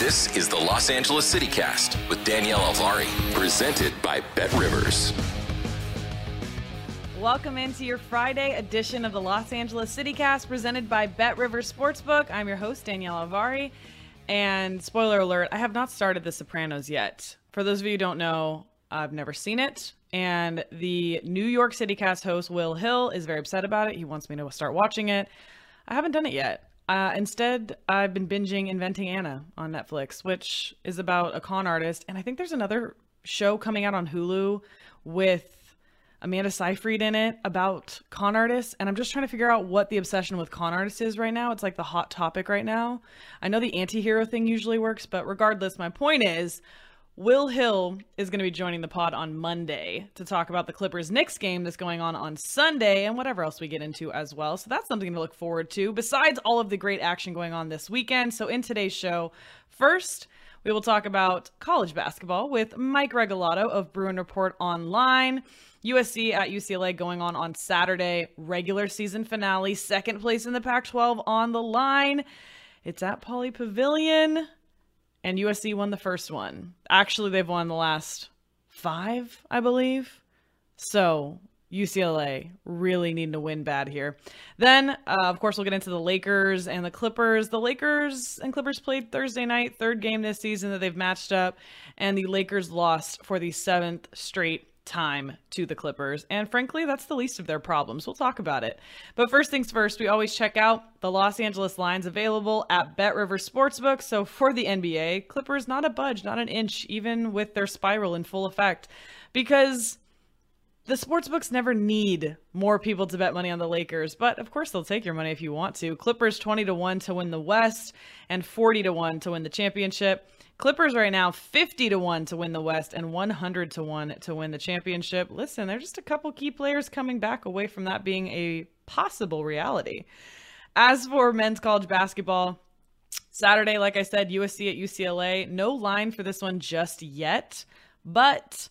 This is the Los Angeles City Cast with Danielle Alvari, presented by Bet Rivers. Welcome into your Friday edition of the Los Angeles City Cast presented by Bet Rivers Sportsbook. I'm your host, Danielle Alvari. And spoiler alert, I have not started The Sopranos yet. For those of you who don't know, I've never seen it. And the New York City cast host, Will Hill, is very upset about it. He wants me to start watching it. I haven't done it yet. Uh, instead, I've been binging Inventing Anna on Netflix, which is about a con artist. And I think there's another show coming out on Hulu with Amanda Seyfried in it about con artists, and I'm just trying to figure out what the obsession with con artists is right now. It's like the hot topic right now. I know the anti-hero thing usually works, but regardless, my point is Will Hill is going to be joining the pod on Monday to talk about the Clippers Knicks game that's going on on Sunday and whatever else we get into as well. So that's something to look forward to, besides all of the great action going on this weekend. So in today's show, first, we will talk about college basketball with Mike Regalado of Bruin Report Online. USC at UCLA going on on Saturday, regular season finale, second place in the Pac 12 on the line. It's at Pauley Pavilion, and USC won the first one. Actually, they've won the last five, I believe. So UCLA really needing to win bad here. Then, uh, of course, we'll get into the Lakers and the Clippers. The Lakers and Clippers played Thursday night, third game this season that they've matched up, and the Lakers lost for the seventh straight time to the Clippers. And frankly, that's the least of their problems. We'll talk about it. But first things first, we always check out the Los Angeles lines available at Bet River Sportsbook. So for the NBA, Clippers not a budge, not an inch, even with their spiral in full effect. Because the sportsbooks never need more people to bet money on the Lakers, but of course they'll take your money if you want to. Clippers 20 to 1 to win the West and 40 to 1 to win the championship. Clippers right now 50 to 1 to win the West and 100 to 1 to win the championship. Listen, they're just a couple key players coming back away from that being a possible reality. As for men's college basketball, Saturday, like I said, USC at UCLA. No line for this one just yet, but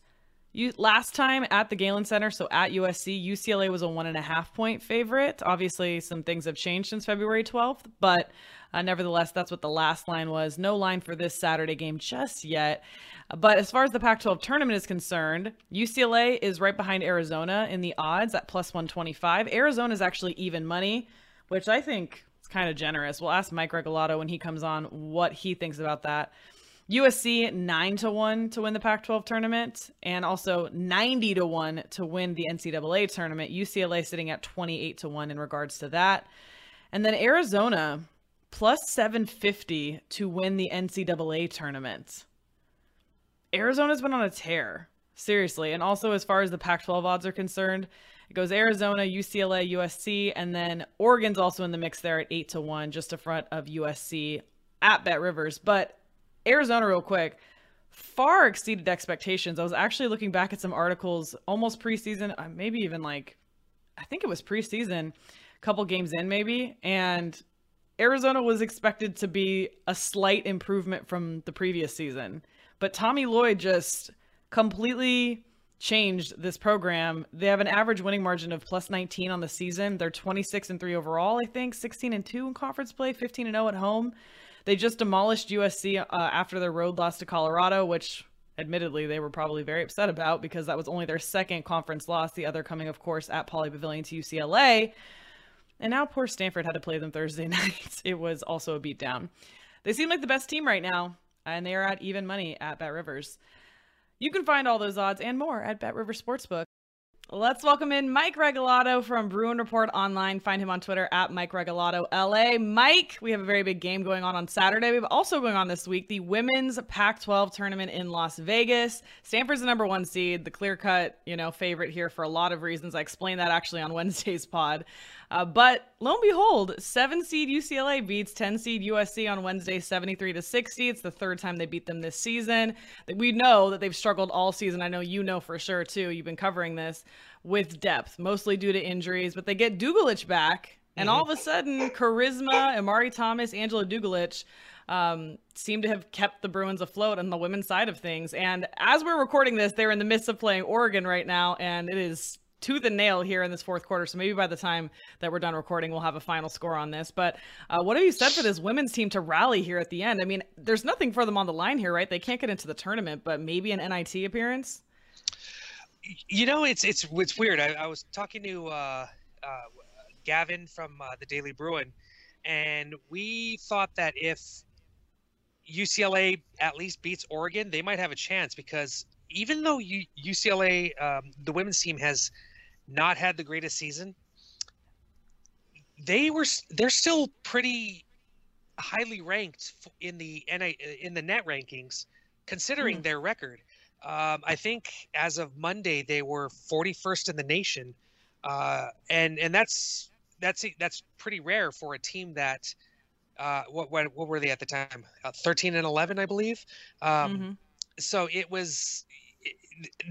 you last time at the Galen Center, so at USC, UCLA was a one and a half point favorite. Obviously, some things have changed since February 12th, but uh, nevertheless, that's what the last line was. No line for this Saturday game just yet. But as far as the Pac 12 tournament is concerned, UCLA is right behind Arizona in the odds at plus 125. Arizona is actually even money, which I think is kind of generous. We'll ask Mike Regalado when he comes on what he thinks about that. USC 9 to 1 to win the Pac 12 tournament and also 90 to 1 to win the NCAA tournament. UCLA sitting at 28 to 1 in regards to that. And then Arizona plus 750 to win the NCAA tournament. Arizona's been on a tear, seriously. And also, as far as the Pac 12 odds are concerned, it goes Arizona, UCLA, USC, and then Oregon's also in the mix there at 8 to 1, just in front of USC at Bet Rivers. But Arizona, real quick, far exceeded expectations. I was actually looking back at some articles almost preseason, uh, maybe even like, I think it was preseason, a couple games in maybe. And Arizona was expected to be a slight improvement from the previous season, but Tommy Lloyd just completely changed this program. They have an average winning margin of plus 19 on the season. They're 26 and 3 overall, I think, 16 and 2 in conference play, 15 and 0 at home. They just demolished USC uh, after their road loss to Colorado, which admittedly they were probably very upset about because that was only their second conference loss, the other coming of course at Pauley Pavilion to UCLA. And now poor Stanford had to play them Thursday night. It was also a beatdown. They seem like the best team right now, and they are at even money at Bet Rivers. You can find all those odds and more at Bet Rivers Sportsbook. Let's welcome in Mike Regalado from Bruin Report Online. Find him on Twitter at Mike Regalado LA. Mike, we have a very big game going on on Saturday. We have also going on this week the women's Pac-12 tournament in Las Vegas. Stanford's the number one seed, the clear-cut, you know, favorite here for a lot of reasons. I explained that actually on Wednesday's pod. Uh, but lo and behold, seven seed UCLA beats 10 seed USC on Wednesday, 73 to 60. It's the third time they beat them this season. We know that they've struggled all season. I know you know for sure too. You've been covering this with depth, mostly due to injuries, but they get Dugalic back. And all of a sudden, charisma, IImar'I Thomas, Angela Dugalic um, seem to have kept the Bruins afloat on the women's side of things. And as we're recording this, they're in the midst of playing Oregon right now, and it is to the nail here in this fourth quarter. So maybe by the time that we're done recording, we'll have a final score on this. But uh, what have you said for this women's team to rally here at the end? I mean, there's nothing for them on the line here, right? They can't get into the tournament, but maybe an NIT appearance. You know, it's it's it's weird. I, I was talking to uh, uh, Gavin from uh, the Daily Bruin, and we thought that if UCLA at least beats Oregon, they might have a chance because even though UCLA, um, the women's team has not had the greatest season, they were they're still pretty highly ranked in the in the net rankings, considering mm. their record. Um, I think as of Monday they were 41st in the nation, uh, and and that's that's that's pretty rare for a team that. Uh, what, what what were they at the time? Uh, 13 and 11, I believe. Um, mm-hmm. So it was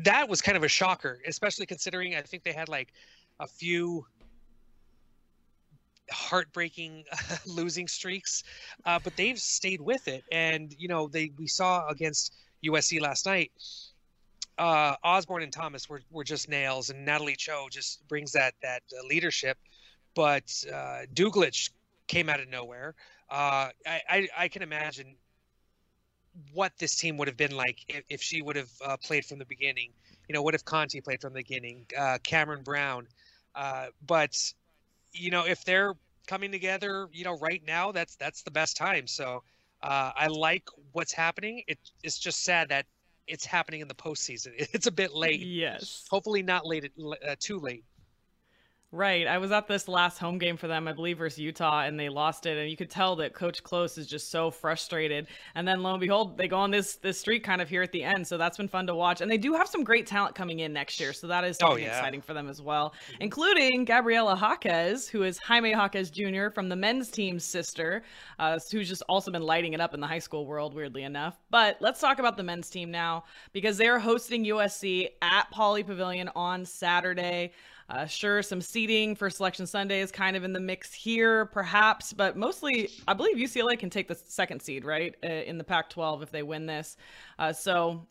that was kind of a shocker, especially considering I think they had like a few heartbreaking losing streaks, uh, but they've stayed with it. And you know, they we saw against USC last night. Uh, Osborne and Thomas were, were just nails, and Natalie Chou just brings that that uh, leadership. But uh, Dugalic came out of nowhere. Uh, I, I, I can imagine what this team would have been like if, if she would have uh, played from the beginning. You know, what if Conti played from the beginning? Uh, Camryn Brown. Uh, but you know, if they're coming together, you know, right now, that's that's the best time. So uh, I like what's happening. It, it's just sad that it's happening in the postseason. It's a bit late. Yes. Hopefully, not late, uh, too late. Right. I was at this last home game for them, I believe, versus Utah, and they lost it. And you could tell that Coach Close is just so frustrated. And then lo and behold, they go on this this streak kind of here at the end. So that's been fun to watch. And they do have some great talent coming in next year. So that is something oh, yeah. exciting for them as well, mm-hmm. including Gabriela Jaquez, who is Jaime Jaquez Jr. from the men's team's sister, uh, who's just also been lighting it up in the high school world, weirdly enough. But let's talk about the men's team now because they are hosting USC at Pauley Pavilion on Saturday. Uh, sure, some seating for Selection Sunday is kind of in the mix here, perhaps, but mostly, I believe UCLA can take the second seed, right, uh, in the Pac 12 if they win this. Uh, so,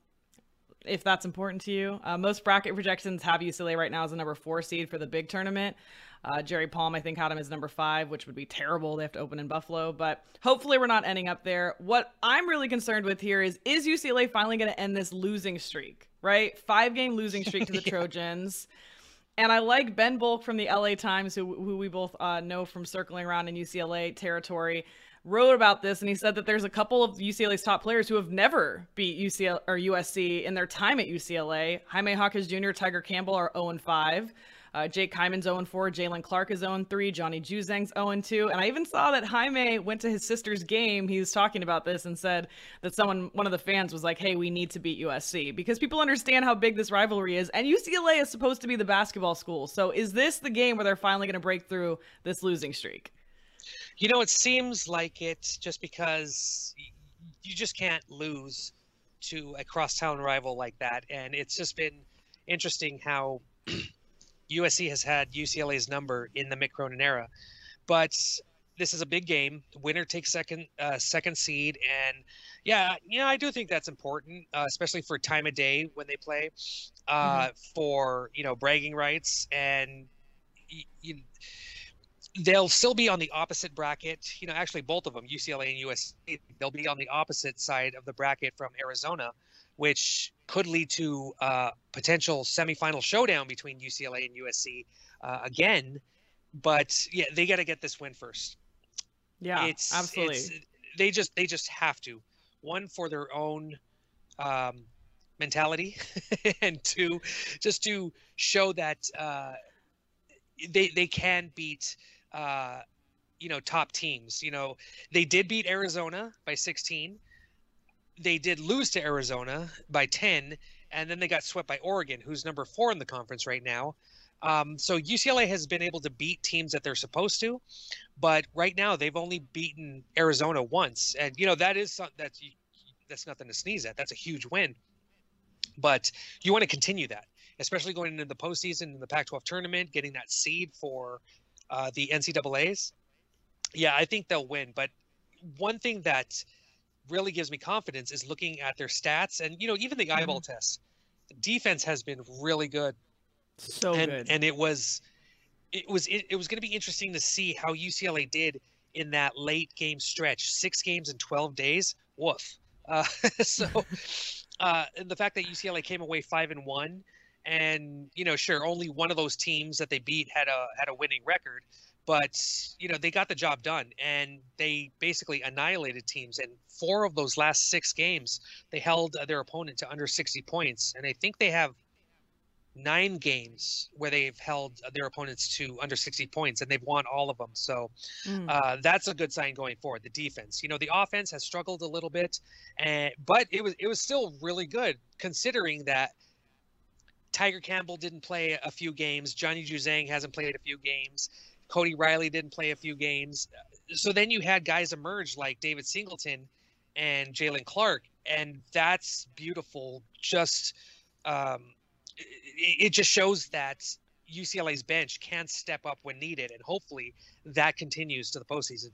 if that's important to you, uh, most bracket projections have UCLA right now as a number four seed for the big tournament. Uh, Jerry Palm, I think, had him as number five, which would be terrible. They have to open in Buffalo, but hopefully we're not ending up there. What I'm really concerned with here is is UCLA finally going to end this losing streak, right? Five game losing streak to the yeah. Trojans. And I like Ben Bolch from the LA Times, who, who we both uh, know from circling around in UCLA territory, wrote about this, and he said that there's a couple of UCLA's top players who have never beat UCLA or USC in their time at UCLA. Jaime Jaquez Jr., Tiger Campbell are 0 and 5. Uh, Jake Kyman's 0 4. Jaylen Clark is 0 3. Johnny Juzang's 0 2. And I even saw that Jaime went to his sister's game. He was talking about this and said that someone, one of the fans was like, hey, we need to beat USC because people understand how big this rivalry is. And UCLA is supposed to be the basketball school. So is this the game where they're finally going to break through this losing streak? You know, it seems like it just because you just can't lose to a crosstown rival like that. And it's just been interesting how USC has had UCLA's number in the Mick Cronin era, but this is a big game. Winner takes second, uh, second seed, and yeah, yeah, I do think that's important, uh, especially for time of day when they play, uh, mm-hmm. for you know bragging rights, and y- y- they'll still be on the opposite bracket. You know, actually, both of them, UCLA and USC, they'll be on the opposite side of the bracket from Arizona, which could lead to a uh, potential semifinal showdown between UCLA and USC uh, again. but yeah, they got to get this win first. Yeah, it's absolutely. It's, they just they just have to one for their own um, mentality, and two, just to show that uh, they they can beat uh, you know top teams. You know they did beat Arizona by 16. They did lose to Arizona by 10, and then they got swept by Oregon, who's number four in the conference right now. Um, so UCLA has been able to beat teams that they're supposed to, but right now they've only beaten Arizona once, and you know that is something that's that's nothing to sneeze at. That's a huge win, but you want to continue that, especially going into the postseason in the Pac-12 tournament, getting that seed for uh, the NCAA's. Yeah, I think they'll win. But one thing that really gives me confidence is looking at their stats and you know even the eyeball mm-hmm. test. Defense has been really good so and, good. And it was it was it, it was going to be interesting to see how UCLA did in that late game stretch, six games in 12 days. Woof. Uh, so uh, and the fact that UCLA came away five and one, and you know, sure, only one of those teams that they beat had a had a winning record, but you know they got the job done, and they basically annihilated teams. And four of those last six games, they held their opponent to under 60 points, and I think they have nine games where they've held their opponents to under 60 points and they've won all of them. So mm. uh, that's a good sign going forward. The defense, you know, the offense has struggled a little bit, and but it was it was still really good considering that Tiger Campbell didn't play a few games. Johnny Juzang hasn't played a few games. Cody Riley didn't play a few games. So then you had guys emerge like David Singleton and Jaylen Clark, and that's beautiful. Just um, it just shows that UCLA's bench can step up when needed, and hopefully that continues to the postseason.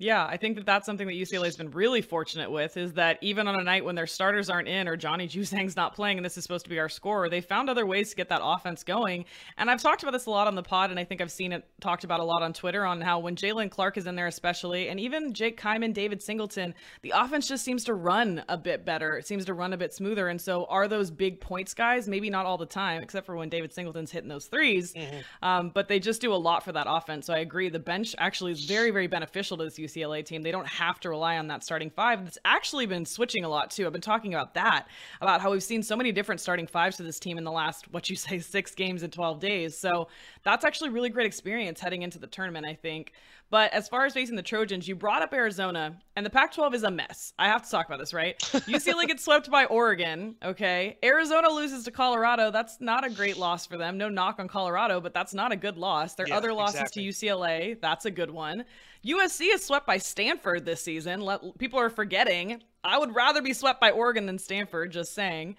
Yeah, I think that that's something that UCLA has been really fortunate with is that even on a night when their starters aren't in or Johnny Juzang's not playing and this is supposed to be our scorer, they found other ways to get that offense going. And I've talked about this a lot on the pod, and I think I've seen it talked about a lot on Twitter on how when Jaylen Clark is in there, especially, and even Jake Kyman, David Singleton, the offense just seems to run a bit better. It seems to run a bit smoother. And so are those big points guys? Maybe not all the time, except for when David Singleton's hitting those 3s mm-hmm. um, but they just do a lot for that offense. So I agree. The bench actually is very, very beneficial to this UCLA team. They don't have to rely on that starting five. It's actually been switching a lot too. I've been talking about that, about how we've seen so many different starting fives to this team in the last, what you say, six games in 12 days. So that's actually really great experience heading into the tournament, I think. But as far as facing the Trojans, you brought up Arizona, and the Pac 12 is a mess. I have to talk about this, right? UCLA gets swept by Oregon, okay? Arizona loses to Colorado. That's not a great loss for them. No knock on Colorado, but that's not a good loss. Their yeah, other losses exactly. to UCLA, that's a good one. USC is swept by Stanford this season. Let, people are forgetting. I would rather be swept by Oregon than Stanford, just saying.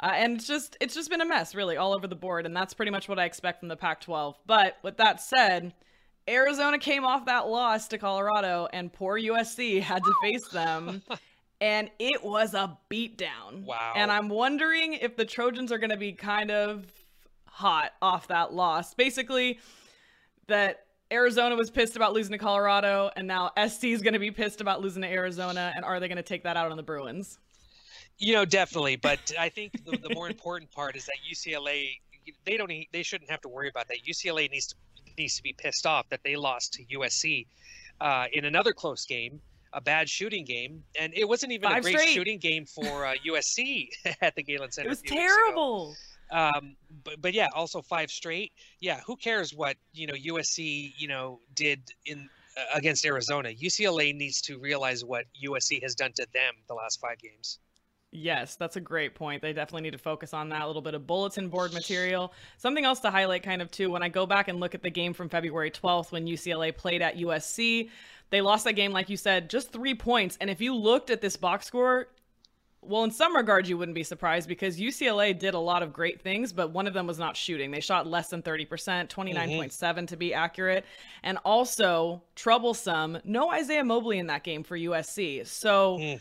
Uh, and it's just it's just been a mess, really, all over the board, and that's pretty much what I expect from the Pac-12. But with that said, Arizona came off that loss to Colorado, and poor USC had to face them. and it was a beatdown. Wow. And I'm wondering if the Trojans are going to be kind of hot off that loss. Basically, that Arizona was pissed about losing to Colorado, and now SC is going to be pissed about losing to Arizona. And are they going to take that out on the Bruins? You know, definitely. But I think the, the more important part is that UCLA they don't they shouldn't have to worry about that. UCLA needs to needs to be pissed off that they lost to USC uh, in another close game, a bad shooting game, and it wasn't even Five a great straight. shooting game for uh, USC at the Galen Center. It was terrible. Um, but but yeah, also five straight. Yeah, who cares what you know USC you know did in uh, against Arizona? UCLA needs to realize what USC has done to them the last five games. Yes, that's a great point. They definitely need to focus on that a little bit of bulletin board material. Something else to highlight, kind of, too, when I go back and look at the game from February 12th when UCLA played at USC, they lost that game, like you said, just three points. And if you looked at this box score, well, in some regards, you wouldn't be surprised because UCLA did a lot of great things, but one of them was not shooting. They shot less than 30%, 29.7 mm-hmm. to be accurate. And also, troublesome, no Isaiah Mobley in that game for USC. So. Mm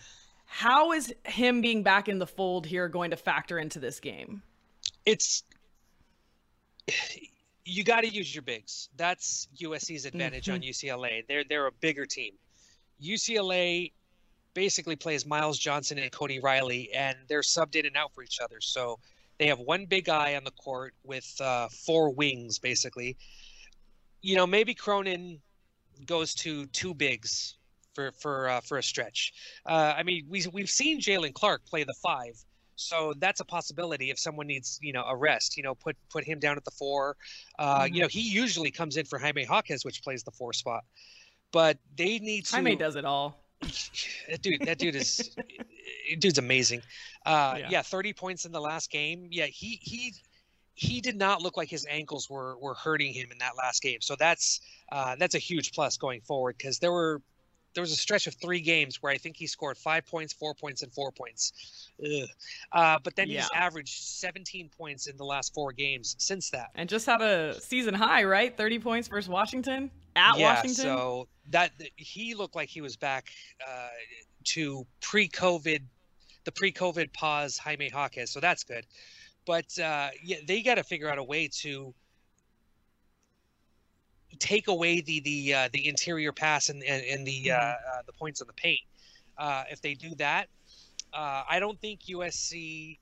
how is him being back in the fold here going to factor into this game? It's you got to use your bigs. That's USC's advantage mm-hmm. on UCLA. They're they're a bigger team. UCLA basically plays Myles Johnson and Cody Riley, and they're subbed in and out for each other. So they have one big guy on the court with uh, four wings, basically. you know, maybe Cronin goes to two bigs for for uh, for a stretch. Uh, I mean, we we've seen Jaylen Clark play the five, so that's a possibility if someone needs you know a rest. You know, put put him down at the four. Uh, mm-hmm. You know, he usually comes in for Jaime Hawkins, which plays the four spot. But they need to. Jaime does it all. that dude, that dude is, dude's amazing. Uh, yeah. yeah, thirty points in the last game. Yeah, he he he did not look like his ankles were were hurting him in that last game. So that's uh, that's a huge plus going forward because there were there was a stretch of three games where I think he scored five points, four points, and four points. Uh, but then yeah. he's averaged 17 points in the last four games since that. And just had a season high, right? 30 points versus Washington at yeah, Washington. So that he looked like he was back uh, to pre-COVID, the pre-COVID pause Jaime Jaquez. So that's good. But uh, yeah, they got to figure out a way to take away the the uh, the interior pass and and, and the uh, mm-hmm. uh, the points on the paint. Uh, if they do that, uh, I don't think USC.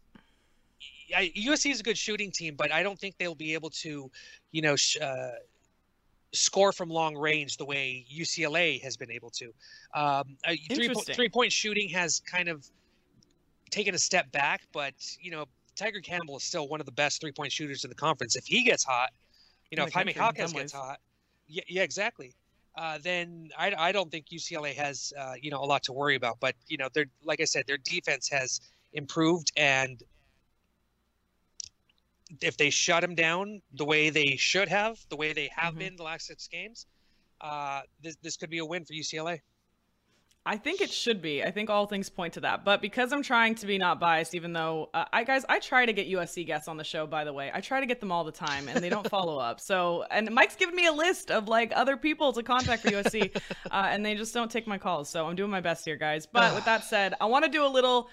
I, USC is a good shooting team, but I don't think they'll be able to, you know, sh- uh, score from long range the way UCLA has been able to. Um, three, po- three point shooting has kind of taken a step back, but you know, Tiger Campbell is still one of the best three point shooters in the conference. If he gets hot, you know, if Jaime Hawkins gets hot, yeah, yeah exactly. Uh, then I, I don't think UCLA has uh, you know a lot to worry about. But you know, they're like I said, their defense has improved, and if they shut them down the way they should have, the way they have mm-hmm. been the last six games, uh, this this could be a win for UCLA. I think it should be. I think all things point to that. But because I'm trying to be not biased, even though uh, I guys, I try to get USC guests on the show. By the way, I try to get them all the time, and they don't follow up. So, and Mike's given me a list of like other people to contact for USC, uh, and they just don't take my calls. So I'm doing my best here, guys. But with that said, I want to do a little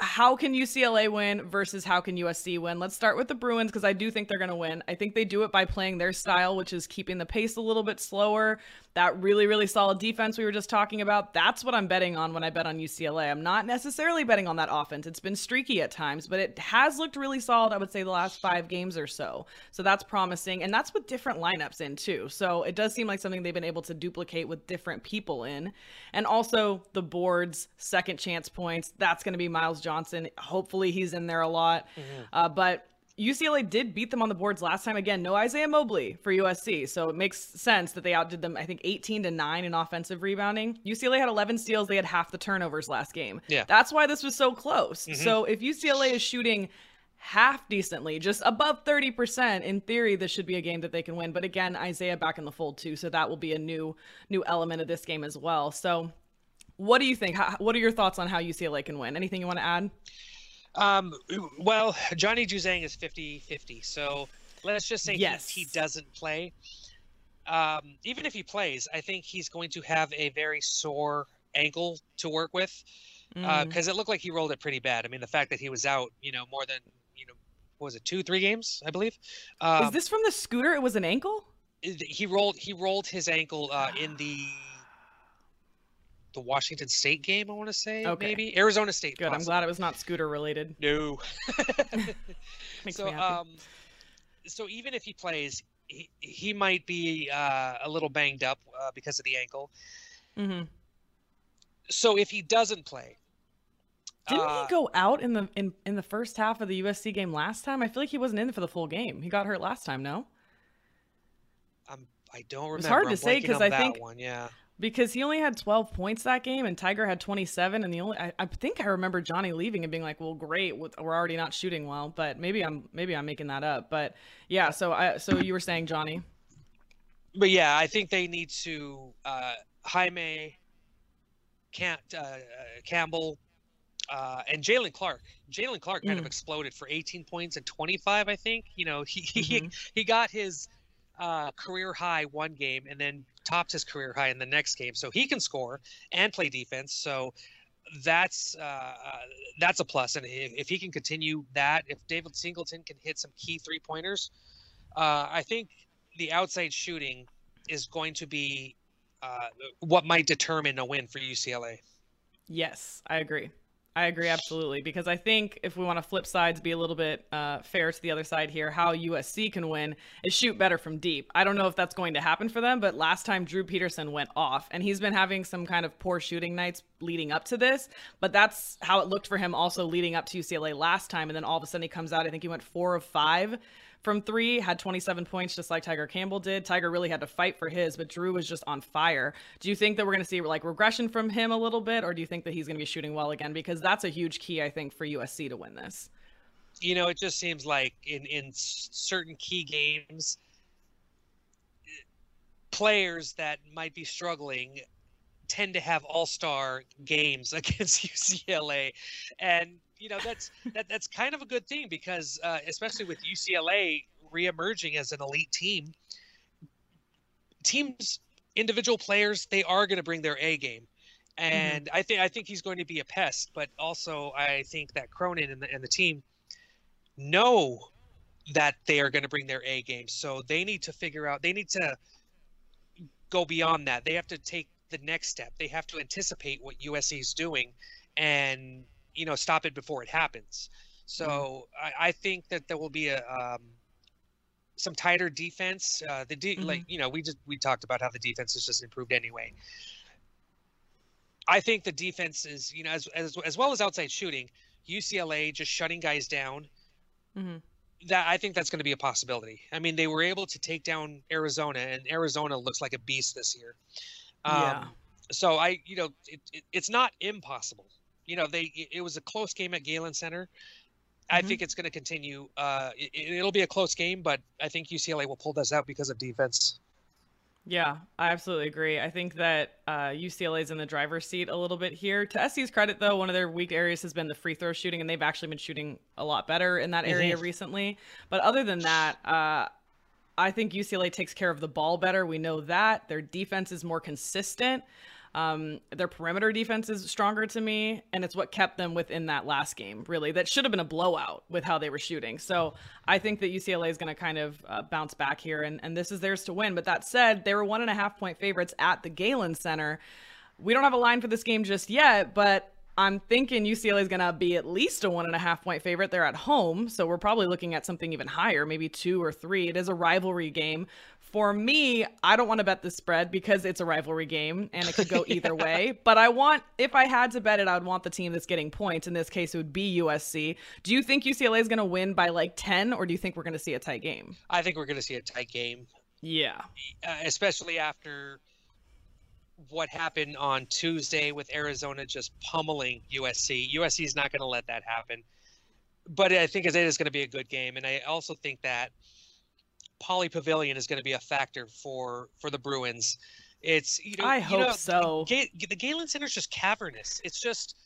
how can UCLA win versus how can USC win? Let's start with the Bruins because I do think they're going to win. I think they do it by playing their style, which is keeping the pace a little bit slower. That really, really solid defense we were just talking about. That's what I'm betting on when I bet on UCLA. I'm not necessarily betting on that offense. It's been streaky at times, but it has looked really solid, I would say, the last five games or so. So that's promising. And that's with different lineups in, too. So it does seem like something they've been able to duplicate with different people in. And also the boards, second chance points. That's going to be Myles Johnson. Hopefully he's in there a lot. Mm-hmm. Uh, but UCLA did beat them on the boards last time. Again, no Isaiah Mobley for USC, so it makes sense that they outdid them. I think 18 to nine in offensive rebounding. UCLA had 11 steals. They had half the turnovers last game. Yeah, that's why this was so close. Mm-hmm. So if UCLA is shooting half decently, just above 30%, in theory, this should be a game that they can win. But again, Isaiah back in the fold too, so that will be a new new element of this game as well. So, what do you think? How, what are your thoughts on how UCLA can win? Anything you want to add? Um, well, Johnny Juzang is 50 50. So let's just say yes. he, he doesn't play. Um, even if he plays, I think he's going to have a very sore ankle to work with because uh, mm. uh, it looked like he rolled it pretty bad. I mean, the fact that he was out, you know, more than, you know, was it two, three games, I believe. Um, is this from the scooter? It was an ankle? He rolled, he rolled his ankle uh, in the the Washington State game. I want to say okay. maybe Arizona State. Good. Possibly. I'm glad it was not scooter related. No. so um, so even if he plays, he, he might be uh, a little banged up uh, because of the ankle. Mm-hmm. So if he doesn't play, didn't uh, he go out in the in, in the first half of the USC game last time? I feel like he wasn't in for the full game. He got hurt last time. No. Um, I don't remember. It's hard to I'm say because I think one, yeah because he only had 12 points that game and Tiger had 27 and the only I, I think I remember Johnny leaving and being like well great we're already not shooting well but maybe I'm maybe I'm making that up but yeah so I so you were saying Johnny but yeah I think they need to uh Jaime Cam, uh, Campbell uh, and Jaylen Clark. Jaylen Clark kind mm. of exploded for 18 points and 25, I think. You know, he mm-hmm. he, he got his uh, career high one game and then topped his career high in the next game. So he can score and play defense. So that's uh, uh, that's a plus. And if, if, he can continue that, if David Singleton can hit some key three pointers, uh, I think the outside shooting is going to be uh, what might determine a win for UCLA. Yes, I agree. I agree absolutely because I think if we want to flip sides, be a little bit uh, fair to the other side here, how USC can win is shoot better from deep. I don't know if that's going to happen for them, but last time Drew Peterson went off, and he's been having some kind of poor shooting nights leading up to this, but that's how it looked for him also leading up to UCLA last time, and then all of a sudden he comes out. I think he went four of five from three, had 27 points just like Tiger Campbell did. Tiger really had to fight for his, but Drew was just on fire. Do you think that we're going to see like regression from him a little bit, or do you think that he's going to be shooting well again? Because that's a huge key, I think, for USC to win this. You know, it just seems like in in certain key games, players that might be struggling tend to have all-star games against UCLA, and you know that's that, that's kind of a good thing because uh, especially with UCLA reemerging as an elite team, teams individual players they are going to bring their A game, mm-hmm. and mm-hmm. I think I think he's going to be a pest. But also I think that Cronin and the, and the team know that they are going to bring their A game, so they need to figure out they need to go beyond that. They have to take the next step. They have to anticipate what USC is doing and you know stop it before it happens. So mm-hmm. I, I, think that there will be a um, some tighter defense. Uh, the de- mm-hmm. like you know we just we talked about how the defense has just improved anyway. I think the defense is you know as as as well as outside shooting, UCLA just shutting guys down. Mm-hmm. That I think that's going to be a possibility. I mean, they were able to take down Arizona, and Arizona looks like a beast this year. Um, yeah. So I, you know, it, it, it's not impossible you know, they it was a close game at Galen Center. Mm-hmm. I think it's going to continue. Uh, it, will be a close game, but I think UCLA will pull this out because of defense. Yeah, I absolutely agree. I think that uh, UCLA is in the driver's seat a little bit here. To SC's credit, though, one of their weak areas has been the free throw shooting, and they've actually been shooting a lot better in that area mm-hmm. recently. But other than that, uh, I think UCLA takes care of the ball better. We know that. Their defense is more consistent. Um, their perimeter defense is stronger to me, and it's what kept them within that last game, really. That should have been a blowout with how they were shooting. So I think that UCLA is going to kind of uh, bounce back here, and, and this is theirs to win. But that said, they were one and a half point favorites at the Galen Center. We don't have a line for this game just yet, but I'm thinking UCLA is going to be at least a one and a half point favorite. They're at home, so we're probably looking at something even higher, maybe two or three. It is a rivalry game for me, I don't want to bet the spread because it's a rivalry game and it could go either yeah. way. But I want, if I had to bet it, I would want the team that's getting points. In this case, it would be USC. Do you think UCLA is going to win by like 10 or do you think we're going to see a tight game? I think we're going to see a tight game. Yeah. Uh, especially after what happened on Tuesday with Arizona just pummeling USC. USC is not going to let that happen. But I think it is going to be a good game. And I also think that Pauley Pavilion is going to be a factor for for the Bruins. It's you know I you hope know, so. The, the Galen Center is just cavernous. It's just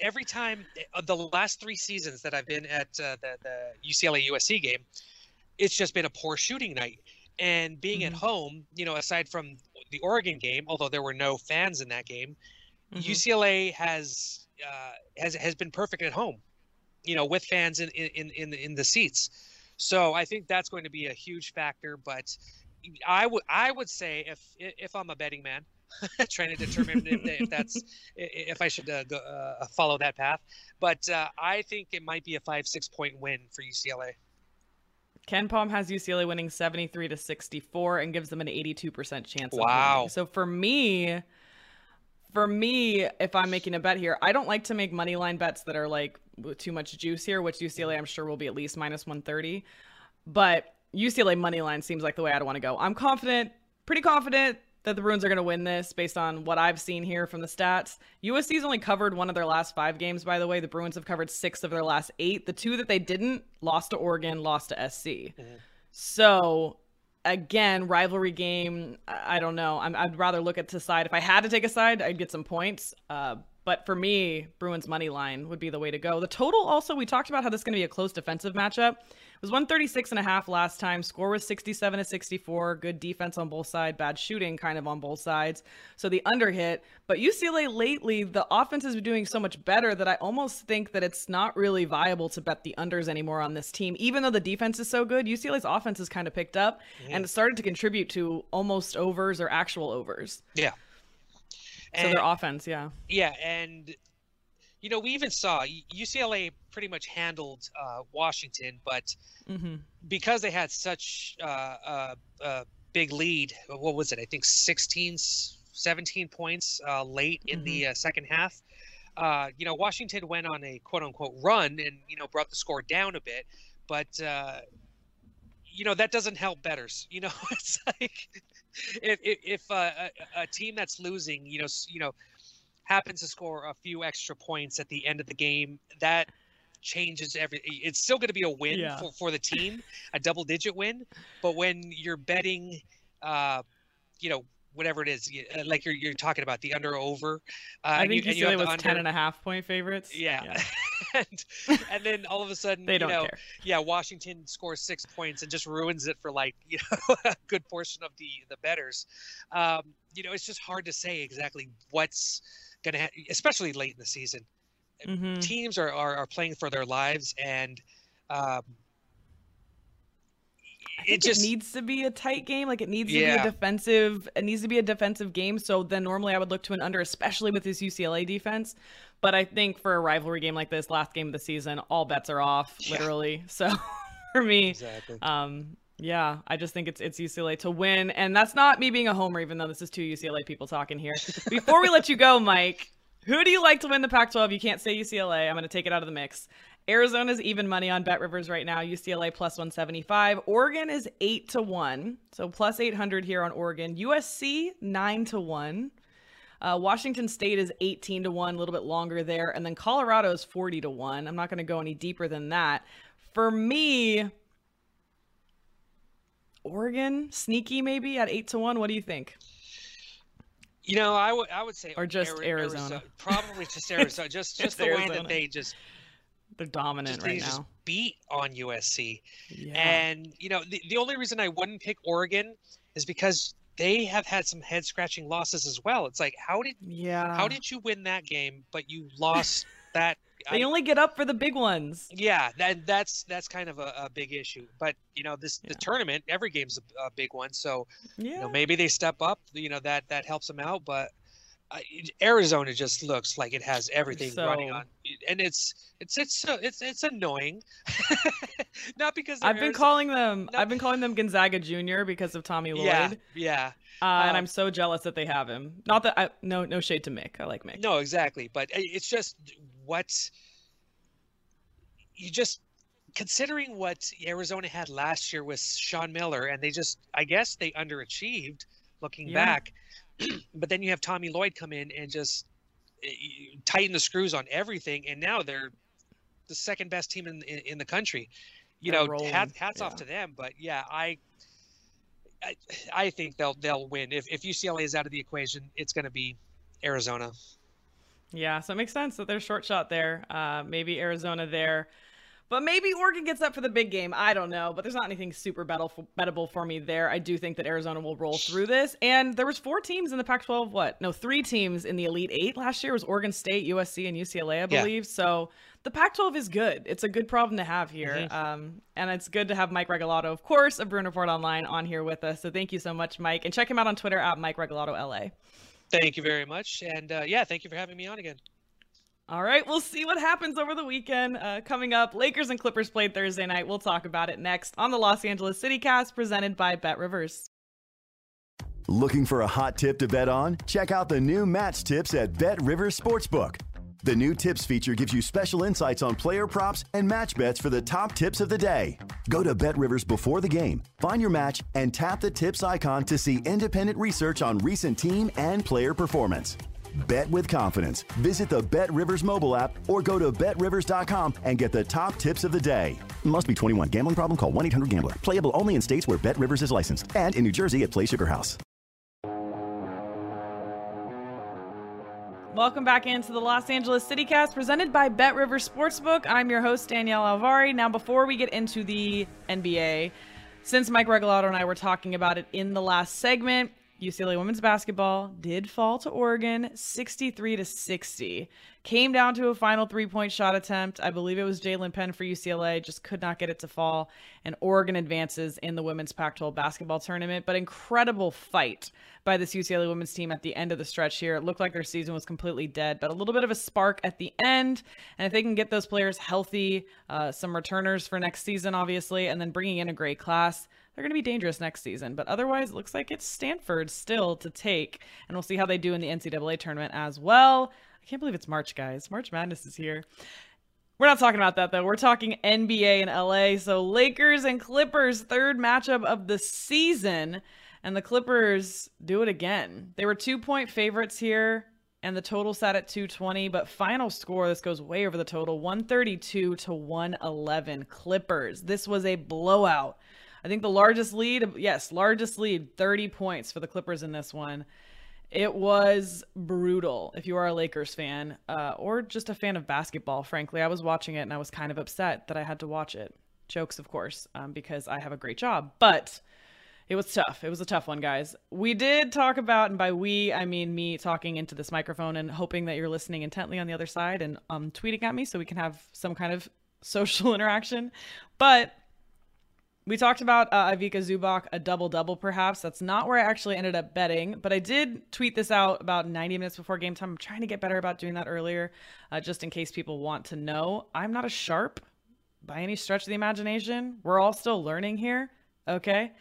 every time uh, the last three seasons that I've been at uh, the the UCLA USC game, it's just been a poor shooting night. And being mm-hmm. at home, you know, aside from the Oregon game, although there were no fans in that game, mm-hmm. UCLA has uh, has has been perfect at home. You know, with fans in in in, in the seats. So I think that's going to be a huge factor. But I would I would say if if I'm a betting man, trying to determine if, if, that's if I should uh, go, uh, follow that path. But uh, I think it might be a five six point win for UCLA. KenPom has UCLA winning 73 to 64 and gives them an 82% chance. Wow. So for me, for me, if I'm making a bet here, I don't like to make money line bets that are like too much juice here, which UCLA I'm sure will be at least minus 130. But UCLA money line seems like the way I'd want to go. I'm confident, pretty confident that the Bruins are going to win this based on what I've seen here from the stats. USC's only covered one of their last five games, by the way. The Bruins have covered six of their last eight. The two that they didn't lost to Oregon, lost to SC. Mm-hmm. So again, rivalry game. I don't know. i would rather look at the side. If I had to take a side, I'd get some points. Uh, but for me, Bruins money line would be the way to go. The total also, we talked about how this is going to be a close defensive matchup. It was 136 and a half last time. Score was 67 to 64. Good defense on both sides, bad shooting kind of on both sides. So the under hit. But UCLA lately, the offense has been doing so much better that I almost think that it's not really viable to bet the unders anymore on this team. Even though the defense is so good, UCLA's offense has kind of picked up mm-hmm. and it started to contribute to almost overs or actual overs. Yeah. So and, their offense, yeah. Yeah, and you know, we even saw UCLA pretty much handled uh, Washington, but mm-hmm. because they had such uh, a, a, big lead, what was it? I think 16, 17 points uh, late in mm-hmm. the uh, second half. Uh, you know, Washington went on a quote unquote run and, you know, brought the score down a bit. But, uh, you know, that doesn't help betters. You know, it's like if, if, if a, a team that's losing, you know, you know, happens to score a few extra points at the end of the game, that changes every it's still going to be a win yeah. for, for the team a double digit win but when you're betting uh you know whatever it is uh, like you're, you're talking about the under over uh, i think you, UCLA was under, 10 and a half point favorites yeah, yeah. and, and then all of a sudden they don't know, care yeah washington scores six points and just ruins it for like you know a good portion of the the betters um you know it's just hard to say exactly what's gonna ha- especially late in the season mm-hmm. teams are, are, are playing for their lives and um, it just it needs to be a tight game. Like it needs yeah. to be a defensive. It needs to be a defensive game. So then normally I would look to an under, especially with this UCLA defense. But I think for a rivalry game like this, last game of the season, all bets are off, yeah. literally. So for me, exactly. um, yeah, I just think it's it's UCLA to win, and that's not me being a homer, even though this is two UCLA people talking here. Before we let you go, Mike, who do you like to win the Pac 12? You can't say UCLA. I'm going to take it out of the mix. Arizona's even money on Bet Rivers right now. UCLA plus 175. Oregon is 8 to 1. So plus 800 here on Oregon. USC 9 to 1. Uh, Washington State is 18 to 1, a little bit longer there. And then Colorado is 40 to 1. I'm not going to go any deeper than that. For me, Oregon, sneaky maybe at 8 to 1. What do you think? You know, I would I would say or just Arizona. Arizona. Probably just Arizona. Just just the Arizona. way that they just they're dominant just, right they now. Just beat on USC. Yeah. And you know, the, the only reason I wouldn't pick Oregon is because they have had some head scratching losses as well. It's like how did yeah how did you win that game but you lost that they I, only get up for the big ones. Yeah, that that's that's kind of a, a big issue. But you know, this yeah. the tournament, every game's a, a big one. So yeah. you know, maybe they step up. You know that that helps them out. But uh, Arizona just looks like it has everything so... running on, and it's it's it's uh, it's it's annoying. Not because I've been Arizona... calling them I've been calling them Gonzaga Junior because of Tommy Lloyd. Yeah, yeah. Uh, um, and I'm so jealous that they have him. Not that I no no shade to Mick. I like Mick. No, exactly. But it's just what you just considering what Arizona had last year with Sean Miller, and they just, I guess, they underachieved looking yeah. back. but then you have Tommy Lloyd come in and just eh, tighten the screws on everything, and now they're the second best team in in, in the country. You they're know, hat, hats yeah. off to them. But yeah, I, I, I think they'll they'll win if if UCLA is out of the equation. It's going to be Arizona. Yeah, so it makes sense that they're short shot there. Uh, maybe Arizona there. But maybe Oregon gets up for the big game. I don't know, but there's not anything super bettable for me there. I do think that Arizona will roll through this. And there was four teams in the Pac-12. What? No, three teams in the Elite Eight last year. It was Oregon State, USC, and UCLA, I believe. Yeah. So the Pac-12 is good. It's a good problem to have here, mm-hmm. um, and it's good to have Mike Regalado, of course, of Bruin Report Online, on here with us. So thank you so much, Mike, and check him out on Twitter at Mike Regalado LA. Thank you very much. And uh, yeah, thank you for having me on again. All right, we'll see what happens over the weekend. Uh, coming up, Lakers and Clippers played Thursday night. We'll talk about it next on the Los Angeles City Cast presented by Bet Rivers. Looking for a hot tip to bet on? Check out the new match tips at Bet Rivers Sportsbook. The new tips feature gives you special insights on player props and match bets for the top tips of the day. Go to Bet Rivers before the game, find your match, and tap the tips icon to see independent research on recent team and player performance. Bet with confidence. Visit the Bet Rivers mobile app or go to betrivers.com and get the top tips of the day. Must be 21. Gambling problem? Call 1 800 Gambler. Playable only in states where Bet Rivers is licensed and in New Jersey at Play Sugar House. Welcome back into the Los Angeles CityCast presented by Bet Rivers Sportsbook. I'm your host, Danielle Alvari. Now, before we get into the NBA, since Mike Regalado and I were talking about it in the last segment, UCLA women's basketball did fall to Oregon 63 to 60. Came down to a final three point shot attempt. I believe it was Jaelynn Penn for UCLA, just could not get it to fall. And Oregon advances in the women's Pac 12 basketball tournament. But incredible fight by this UCLA women's team at the end of the stretch here. It looked like their season was completely dead, but a little bit of a spark at the end. And if they can get those players healthy, uh, some returners for next season, obviously, and then bringing in a great class, they're going to be dangerous next season. But otherwise, it looks like it's Stanford still to take. And we'll see how they do in the NCAA tournament as well. I can't believe it's March, guys. March Madness is here. We're not talking about that though. We're talking NBA and LA. So Lakers and Clippers, third matchup of the season. And the Clippers do it again. They were two point favorites here, and the total sat at 220. But final score, this goes way over the total 132 to 111. Clippers. This was a blowout. I think the largest lead, yes, largest lead, 30 points for the Clippers in this one. It was brutal if you are a Lakers fan uh, or just a fan of basketball, frankly. I was watching it and I was kind of upset that I had to watch it. Jokes, of course, um, because I have a great job. But it was tough. It was a tough one, guys. We did talk about, and by we, I mean me talking into this microphone and hoping that you're listening intently on the other side and um, tweeting at me so we can have some kind of social interaction. But we talked about uh, Ivica Zubac, a double double, perhaps. That's not where I actually ended up betting, but I did tweet this out about 90 minutes before game time. I'm trying to get better about doing that earlier, uh, just in case people want to know. I'm not a sharp by any stretch of the imagination. We're all still learning here, okay?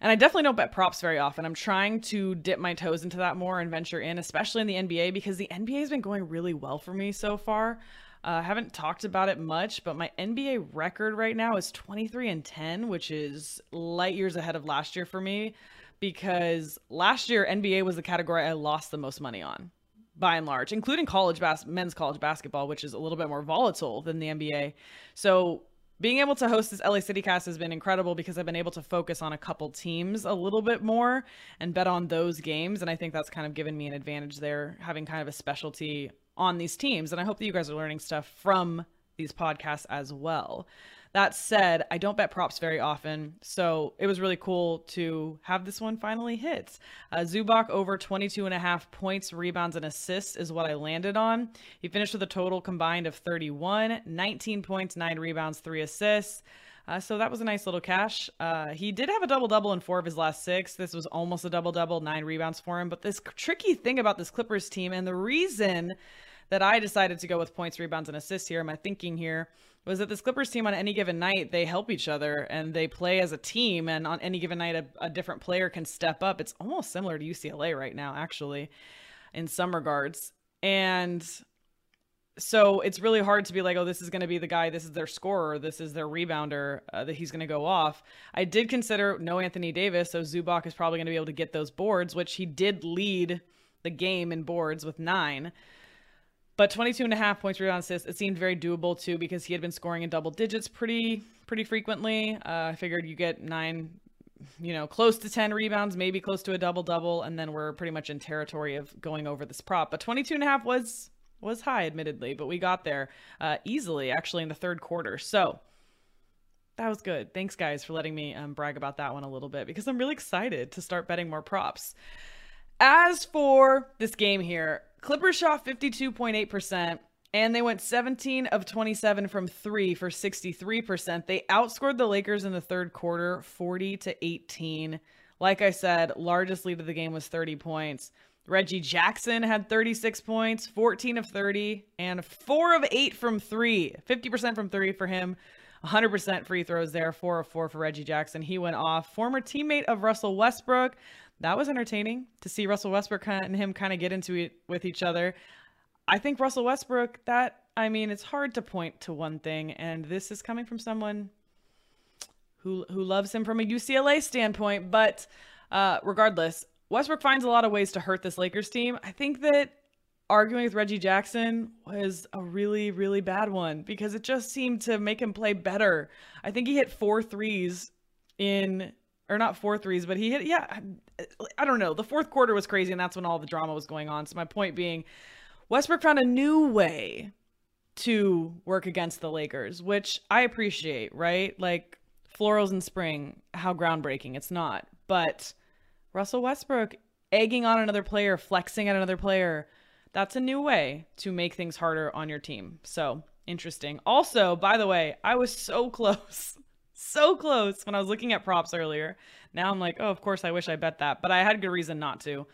And I definitely don't bet props very often. I'm trying to dip my toes into that more and venture in, especially in the NBA, because the NBA has been going really well for me so far. I uh, haven't talked about it much, but my NBA record right now is 23 and 10, which is light years ahead of last year for me because last year NBA was the category I lost the most money on by and large, including college bas- men's college basketball, which is a little bit more volatile than the NBA. So being able to host this LA City Cast has been incredible because I've been able to focus on a couple teams a little bit more and bet on those games. And I think that's kind of given me an advantage there, having kind of a specialty on these teams. And I hope that you guys are learning stuff from these podcasts as well. That said, I don't bet props very often, so it was really cool to have this one finally hit. Uh, Zubac over 22 and a half points, rebounds, and assists is what I landed on. He finished with a total combined of 31, 19 points, 9 rebounds, 3 assists. Uh, so that was a nice little cash. Uh, he did have a double double in four of his last six. This was almost a double double, nine rebounds for him. But this tricky thing about this Clippers team, and the reason that I decided to go with points, rebounds, and assists here. My thinking here was that this Clippers team on any given night, they help each other and they play as a team. And on any given night, a, a different player can step up. It's almost similar to UCLA right now, actually, in some regards. And so it's really hard to be like, oh, this is going to be the guy, this is their scorer, this is their rebounder, uh, that he's going to go off. I did consider no Anthony Davis, so Zubac is probably going to be able to get those boards, which he did lead the game in boards with nine. But 22 and a half points, rebound assists, it seemed very doable too because he had been scoring in double digits pretty pretty frequently. Uh, I figured you get nine, you know, close to 10 rebounds, maybe close to a double double, and then we're pretty much in territory of going over this prop. But 22 and a half was was high, admittedly, but we got there uh, easily actually in the third quarter. So that was good. Thanks, guys, for letting me um, brag about that one a little bit because I'm really excited to start betting more props. As for this game here, Clippers shot 52.8%, and they went 17 of 27 from three for 63%. They outscored the Lakers in the third quarter 40 to 18. Like I said, largest lead of the game was 30 points. Reggie Jackson had 36 points, 14 of 30, and 4 of 8 from 3. 50% from 3 for him. 100% free throws there, 4 of 4 for Reggie Jackson. He went off. Former teammate of Russell Westbrook that was entertaining to see Russell Westbrook and him kind of get into it with each other. I think Russell Westbrook, that, I mean, it's hard to point to one thing, and this is coming from someone who, who loves him from a UCLA standpoint, but uh, regardless, Westbrook finds a lot of ways to hurt this Lakers team. I think that arguing with Reggie Jackson was a really, really bad one because it just seemed to make him play better. I think he hit four threes in or not four threes, but he hit. Yeah, I don't know. The fourth quarter was crazy, and that's when all the drama was going on. So my point being, Westbrook found a new way to work against the Lakers, which I appreciate. Right, like florals in spring, how groundbreaking. It's not, but Russell Westbrook egging on another player, flexing at another player. That's a new way to make things harder on your team. So interesting. Also, by the way, I was so close, so close when I was looking at props earlier. Now I'm like, oh, of course, I wish I bet that, but I had good reason not to.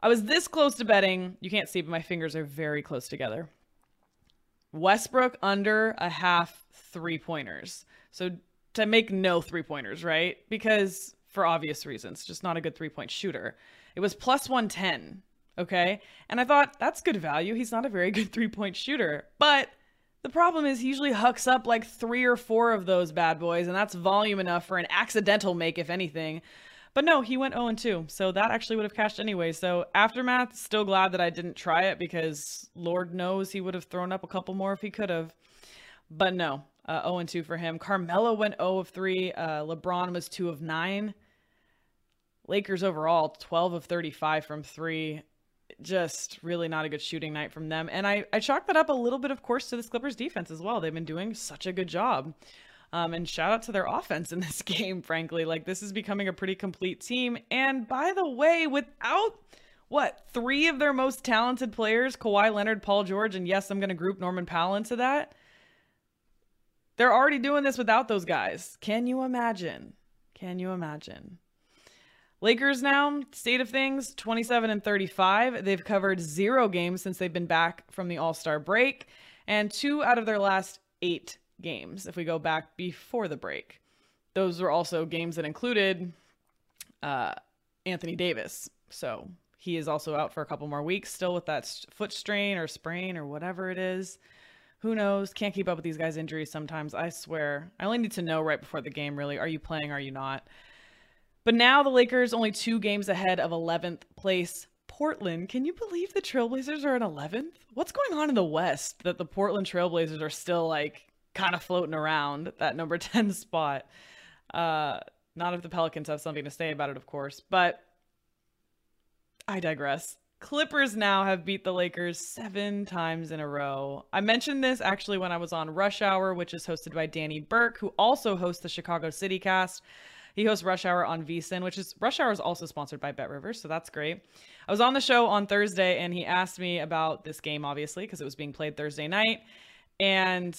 I was this close to betting. You can't see, but my fingers are very close together. Westbrook under a half three pointers. So to make no three pointers, right? Because for obvious reasons, just not a good three point shooter. It was plus 110. Okay. And I thought that's good value. He's not a very good three point shooter. But the problem is he usually hucks up like three or four of those bad boys, and that's volume enough for an accidental make, if anything. But no, he went 0 2. So that actually would have cashed anyway. So aftermath, still glad that I didn't try it because Lord knows he would have thrown up a couple more if he could have. But no, uh, 0 2 for him. Carmelo went 0 of 3. Uh, LeBron was 2 of 9. Lakers overall, 12 of 35 from 3. Just really not a good shooting night from them. And I, I chalk that up a little bit, of course, to this Clippers defense as well. They've been doing such a good job. Um, and shout out to their offense in this game, frankly. Like, this is becoming a pretty complete team. And by the way, without what, three of their most talented players, Kawhi Leonard, Paul George, and yes, I'm going to group Norman Powell into that they're already doing this without those guys. Can you imagine? Can you imagine? Lakers now, state of things, 27 and 35. They've covered zero games since they've been back from the All Star break, and two out of their last eight games, if we go back before the break. Those were also games that included uh, Anthony Davis. So he is also out for a couple more weeks, still with that foot strain or sprain or whatever it is who knows? Can't keep up with these guys' injuries sometimes. I swear. I only need to know right before the game, really. Are you playing? Are you not? But now the Lakers only two games ahead of 11th place Portland. Can you believe the Trailblazers are in 11th? What's going on in the West that the Portland Trailblazers are still like kind of floating around that number 10 spot? Uh, not if the Pelicans have something to say about it, of course, but I digress. Clippers now have beat the Lakers seven times in a row. I mentioned this actually when I was on Rush Hour, which is hosted by Danny Burke, who also hosts the Chicago City Cast. He hosts Rush Hour on VSIN, which is Rush Hour is also sponsored by Bet Rivers, so that's great. I was on the show on Thursday and he asked me about this game, obviously, because it was being played Thursday night. And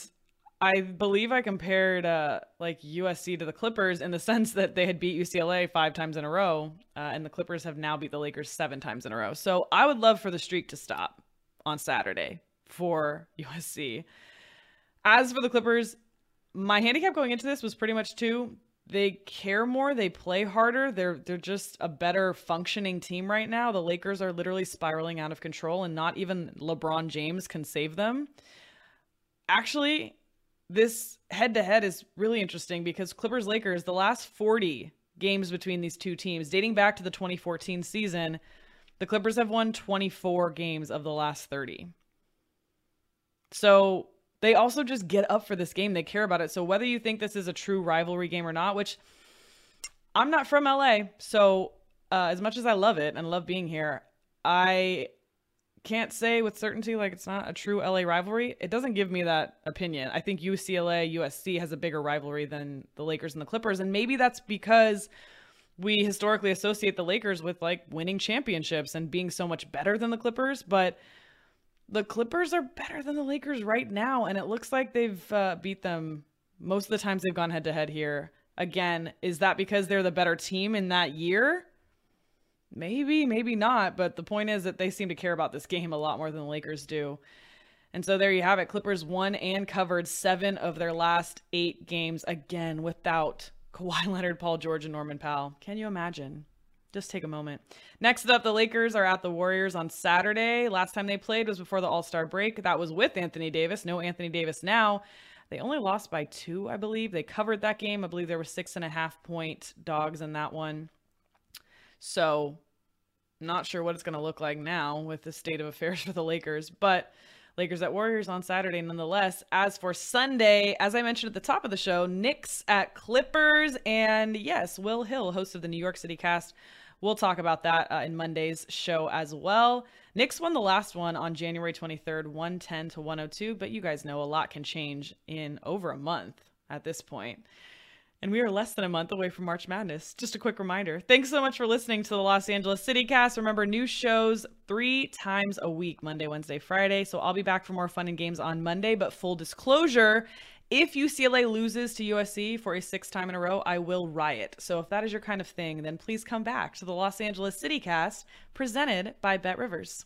I believe I compared uh, like USC to the Clippers in the sense that they had beat UCLA five times in a row, uh, and the Clippers have now beat the Lakers seven times in a row. So I would love for the streak to stop on Saturday for USC. As for the Clippers, my handicap going into this was pretty much two. They care more, they play harder. They're they're just a better functioning team right now. The Lakers are literally spiraling out of control and not even LeBron James can save them. Actually, this head to head is really interesting because Clippers Lakers, the last 40 games between these two teams, dating back to the 2014 season, the Clippers have won 24 games of the last 30. So they also just get up for this game. They care about it. So whether you think this is a true rivalry game or not, which I'm not from LA, so uh, as much as I love it and love being here, I can't say with certainty like it's not a true LA rivalry. It doesn't give me that opinion. I think UCLA USC has a bigger rivalry than the Lakers and the Clippers and maybe that's because we historically associate the Lakers with like winning championships and being so much better than the Clippers, but the Clippers are better than the Lakers right now and it looks like they've uh, beat them most of the times they've gone head to head here. Again, is that because they're the better team in that year? Maybe, maybe not. But the point is that they seem to care about this game a lot more than the Lakers do. And so there you have it. Clippers won and covered seven of their last eight games again without Kawhi Leonard, Paul George, and Norman Powell. Can you imagine? Just take a moment. Next up, the Lakers are at the Warriors on Saturday. Last time they played was before the All Star break. That was with Anthony Davis. No Anthony Davis now. They only lost by two, I believe. They covered that game. I believe there were six and a half point dogs in that one. So, not sure what it's going to look like now with the state of affairs for the Lakers, but Lakers at Warriors on Saturday nonetheless. As for Sunday, as I mentioned at the top of the show, Knicks at Clippers. And yes, Will Hill, host of the New York City cast, we'll talk about that uh, in Monday's show as well. Knicks won the last one on January 23rd, 110 to 102, but you guys know a lot can change in over a month at this point. And we are less than a month away from March Madness. Just a quick reminder. Thanks so much for listening to the Los Angeles City Cast. Remember, new shows three times a week Monday, Wednesday, Friday. So I'll be back for more fun and games on Monday. But full disclosure, if UCLA loses to USC for a sixth time in a row, I will riot. So if that is your kind of thing, then please come back to the Los Angeles City Cast presented by Bet Rivers.